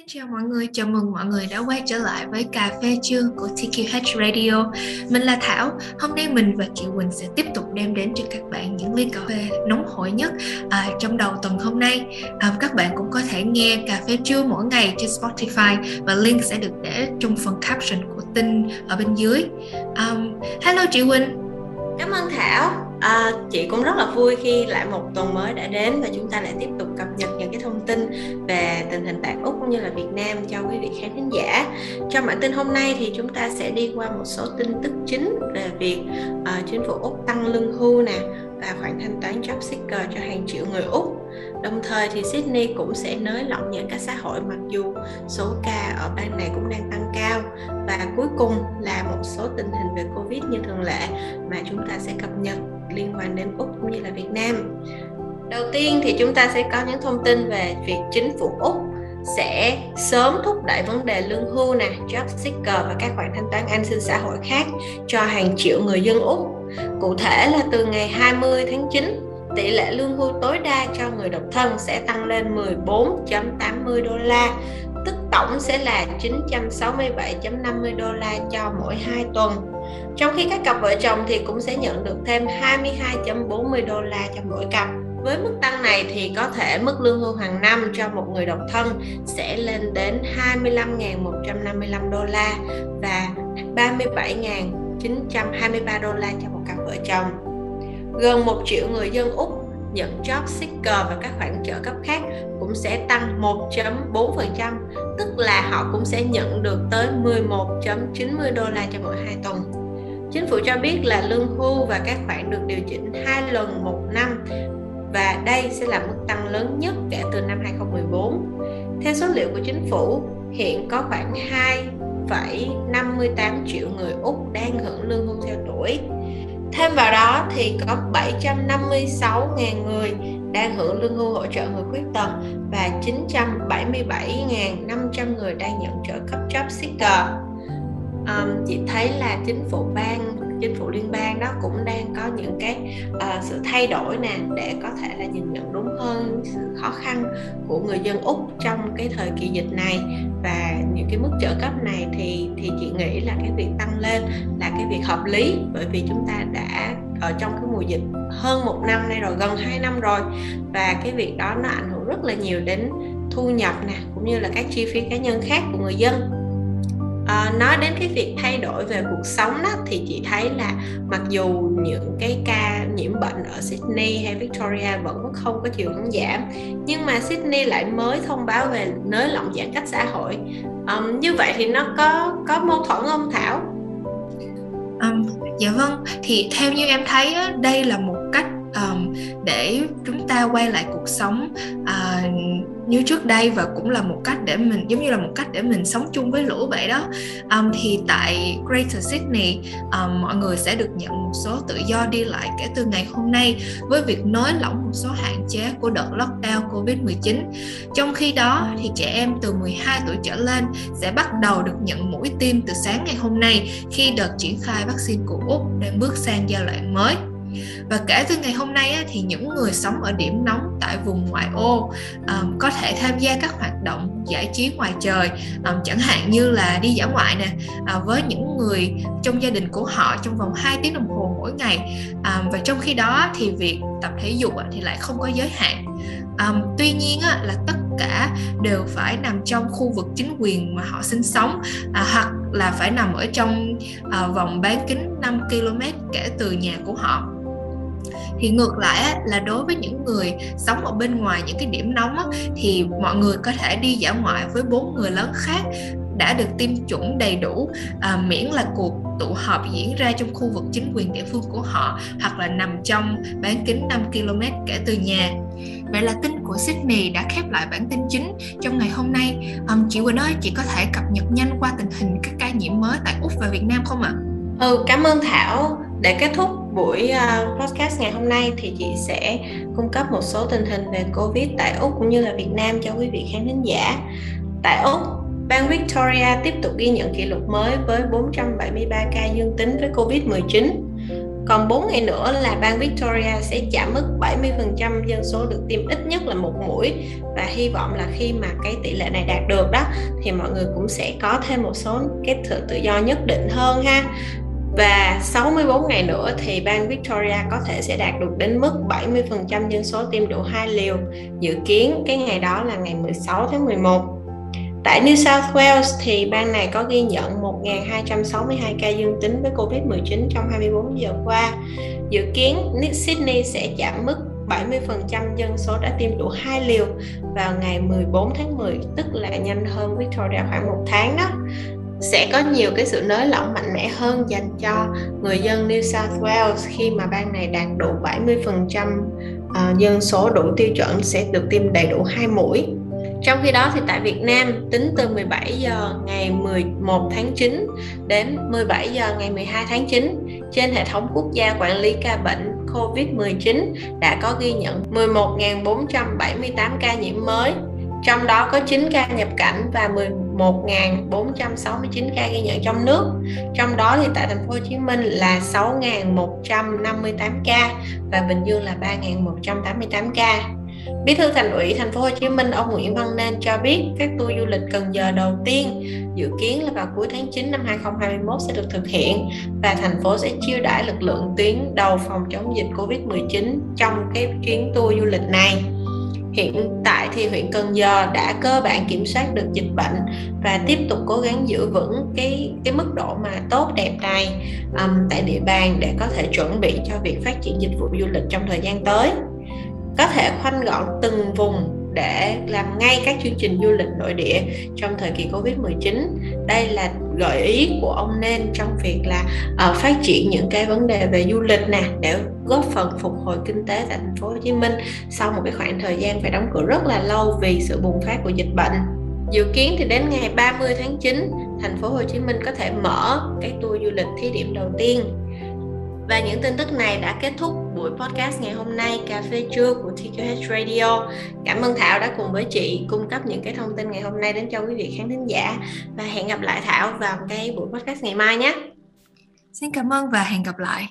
Xin chào mọi người, chào mừng mọi người đã quay trở lại với cà phê trưa của TQH Radio. Mình là Thảo, hôm nay mình và chị Quỳnh sẽ tiếp tục đem đến cho các bạn những ly cà phê nóng hổi nhất à, trong đầu tuần hôm nay. À, các bạn cũng có thể nghe cà phê trưa mỗi ngày trên Spotify và link sẽ được để trong phần caption của tin ở bên dưới. Um, hello chị Quỳnh. Cảm ơn Thảo. À, chị cũng rất là vui khi lại một tuần mới đã đến và chúng ta lại tiếp tục cập nhật những cái thông tin về tình hình tại cũng như là Việt Nam cho quý vị khán thính giả. Trong bản tin hôm nay thì chúng ta sẽ đi qua một số tin tức chính về việc uh, chính phủ Úc tăng lương hưu nè và khoản thanh toán job seeker cho hàng triệu người Úc. Đồng thời thì Sydney cũng sẽ nới lỏng giãn cách xã hội mặc dù số ca ở bang này cũng đang tăng cao và cuối cùng là một số tình hình về Covid như thường lệ mà chúng ta sẽ cập nhật liên quan đến Úc cũng như là Việt Nam. Đầu tiên thì chúng ta sẽ có những thông tin về việc chính phủ Úc sẽ sớm thúc đẩy vấn đề lương hưu nè, job seeker và các khoản thanh toán an sinh xã hội khác cho hàng triệu người dân Úc. Cụ thể là từ ngày 20 tháng 9, tỷ lệ lương hưu tối đa cho người độc thân sẽ tăng lên 14.80 đô la, tức tổng sẽ là 967.50 đô la cho mỗi 2 tuần. Trong khi các cặp vợ chồng thì cũng sẽ nhận được thêm 22.40 đô la cho mỗi cặp. Với mức tăng này thì có thể mức lương hưu hàng năm cho một người độc thân sẽ lên đến 25.155 đô la và 37.923 đô la cho một cặp vợ chồng. Gần 1 triệu người dân Úc nhận job seeker và các khoản trợ cấp khác cũng sẽ tăng 1.4%, tức là họ cũng sẽ nhận được tới 11.90 đô la cho mỗi 2 tuần. Chính phủ cho biết là lương hưu và các khoản được điều chỉnh hai lần một năm và đây sẽ là mức tăng lớn nhất kể từ năm 2014. Theo số liệu của chính phủ, hiện có khoảng 2,58 triệu người Úc đang hưởng lương hưu theo tuổi. Thêm vào đó thì có 756.000 người đang hưởng lương hưu hỗ trợ người khuyết tật và 977.500 người đang nhận trợ cấp job seeker um, chị thấy là chính phủ bang chính phủ liên bang đó cũng đang có những cái uh, sự thay đổi nè để có thể là nhìn nhận đúng hơn sự khó khăn của người dân úc trong cái thời kỳ dịch này. Và những cái mức trợ cấp này thì thì chị nghĩ là cái việc tăng lên là cái việc hợp lý bởi vì chúng ta đã ở trong cái mùa dịch hơn một năm nay rồi gần 2 năm rồi. Và cái việc đó nó ảnh hưởng rất là nhiều đến thu nhập nè cũng như là các chi phí cá nhân khác của người dân à, nói đến cái việc thay đổi về cuộc sống đó thì chị thấy là mặc dù những cái ca nhiễm bệnh ở Sydney hay Victoria vẫn không có chiều hướng giảm nhưng mà Sydney lại mới thông báo về nới lỏng giãn cách xã hội um, như vậy thì nó có có mâu thuẫn không Thảo? Um, dạ vâng thì theo như em thấy đây là một cách um, để chúng ta quay lại cuộc sống à, như trước đây và cũng là một cách để mình giống như là một cách để mình sống chung với lũ vậy đó. Um, thì tại Greater Sydney um, mọi người sẽ được nhận một số tự do đi lại kể từ ngày hôm nay với việc nới lỏng một số hạn chế của đợt lockdown Covid-19 trong khi đó thì trẻ em từ 12 tuổi trở lên sẽ bắt đầu được nhận mũi tiêm từ sáng ngày hôm nay khi đợt triển khai vaccine của Úc đang bước sang giai đoạn mới và kể từ ngày hôm nay thì những người sống ở điểm nóng tại vùng ngoại ô có thể tham gia các hoạt động giải trí ngoài trời chẳng hạn như là đi dã ngoại nè à, với những người trong gia đình của họ trong vòng 2 tiếng đồng hồ mỗi ngày. Và trong khi đó thì việc tập thể dục thì lại không có giới hạn. Um, tuy nhiên á, là tất cả đều phải nằm trong khu vực chính quyền mà họ sinh sống à, hoặc là phải nằm ở trong à, vòng bán kính 5 km kể từ nhà của họ thì ngược lại là đối với những người sống ở bên ngoài những cái điểm nóng thì mọi người có thể đi dã ngoại với bốn người lớn khác đã được tiêm chủng đầy đủ à, miễn là cuộc tụ họp diễn ra trong khu vực chính quyền địa phương của họ hoặc là nằm trong bán kính 5 km kể từ nhà Vậy là tin của Sydney đã khép lại bản tin chính trong ngày hôm nay. Um, chị Quỳnh ơi, chị có thể cập nhật nhanh qua tình hình các ca nhiễm mới tại Úc và Việt Nam không ạ? À? Ừ, cảm ơn Thảo. Để kết thúc buổi uh, podcast ngày hôm nay thì chị sẽ cung cấp một số tình hình về Covid tại Úc cũng như là Việt Nam cho quý vị khán thính giả. Tại Úc, bang Victoria tiếp tục ghi nhận kỷ lục mới với 473 ca dương tính với Covid-19 còn 4 ngày nữa là bang Victoria sẽ chạm mức 70% dân số được tiêm ít nhất là một mũi và hy vọng là khi mà cái tỷ lệ này đạt được đó thì mọi người cũng sẽ có thêm một số cái sự tự do nhất định hơn ha và 64 ngày nữa thì bang Victoria có thể sẽ đạt được đến mức 70% dân số tiêm đủ hai liều. Dự kiến cái ngày đó là ngày 16 tháng 11. Tại New South Wales thì bang này có ghi nhận 1.262 ca dương tính với Covid-19 trong 24 giờ qua. Dự kiến Sydney sẽ chạm mức 70% dân số đã tiêm đủ hai liều vào ngày 14 tháng 10, tức là nhanh hơn Victoria khoảng một tháng đó sẽ có nhiều cái sự nới lỏng mạnh mẽ hơn dành cho người dân New South Wales khi mà bang này đạt đủ 70% ờ, dân số đủ tiêu chuẩn sẽ được tiêm đầy đủ hai mũi. Trong khi đó thì tại Việt Nam, tính từ 17 giờ ngày 11 tháng 9 đến 17 giờ ngày 12 tháng 9 trên hệ thống quốc gia quản lý ca bệnh COVID-19 đã có ghi nhận 11.478 ca nhiễm mới trong đó có 9 ca nhập cảnh và 11.469 ca ghi nhận trong nước. Trong đó thì tại thành phố Hồ Chí Minh là 6.158 ca và Bình Dương là 3.188 ca. Bí thư Thành ủy Thành phố Hồ Chí Minh ông Nguyễn Văn Nên cho biết các tour du lịch Cần Giờ đầu tiên dự kiến là vào cuối tháng 9 năm 2021 sẽ được thực hiện và thành phố sẽ chiêu đãi lực lượng tuyến đầu phòng chống dịch Covid-19 trong cái chuyến tour du lịch này. Hiện tại thì huyện Cần Giờ đã cơ bản kiểm soát được dịch bệnh và tiếp tục cố gắng giữ vững cái cái mức độ mà tốt đẹp này um, tại địa bàn để có thể chuẩn bị cho việc phát triển dịch vụ du lịch trong thời gian tới. Có thể khoanh gọn từng vùng để làm ngay các chương trình du lịch nội địa trong thời kỳ Covid-19. Đây là gợi ý của ông nên trong việc là uh, phát triển những cái vấn đề về du lịch nè để góp phần phục hồi kinh tế tại thành phố Hồ Chí Minh sau một cái khoảng thời gian phải đóng cửa rất là lâu vì sự bùng phát của dịch bệnh. Dự kiến thì đến ngày 30 tháng 9, thành phố Hồ Chí Minh có thể mở cái tour du lịch thí điểm đầu tiên và những tin tức này đã kết thúc buổi podcast ngày hôm nay, cà phê trưa của TQH Radio. Cảm ơn Thảo đã cùng với chị cung cấp những cái thông tin ngày hôm nay đến cho quý vị khán thính giả và hẹn gặp lại Thảo vào cái buổi podcast ngày mai nhé. Xin cảm ơn và hẹn gặp lại.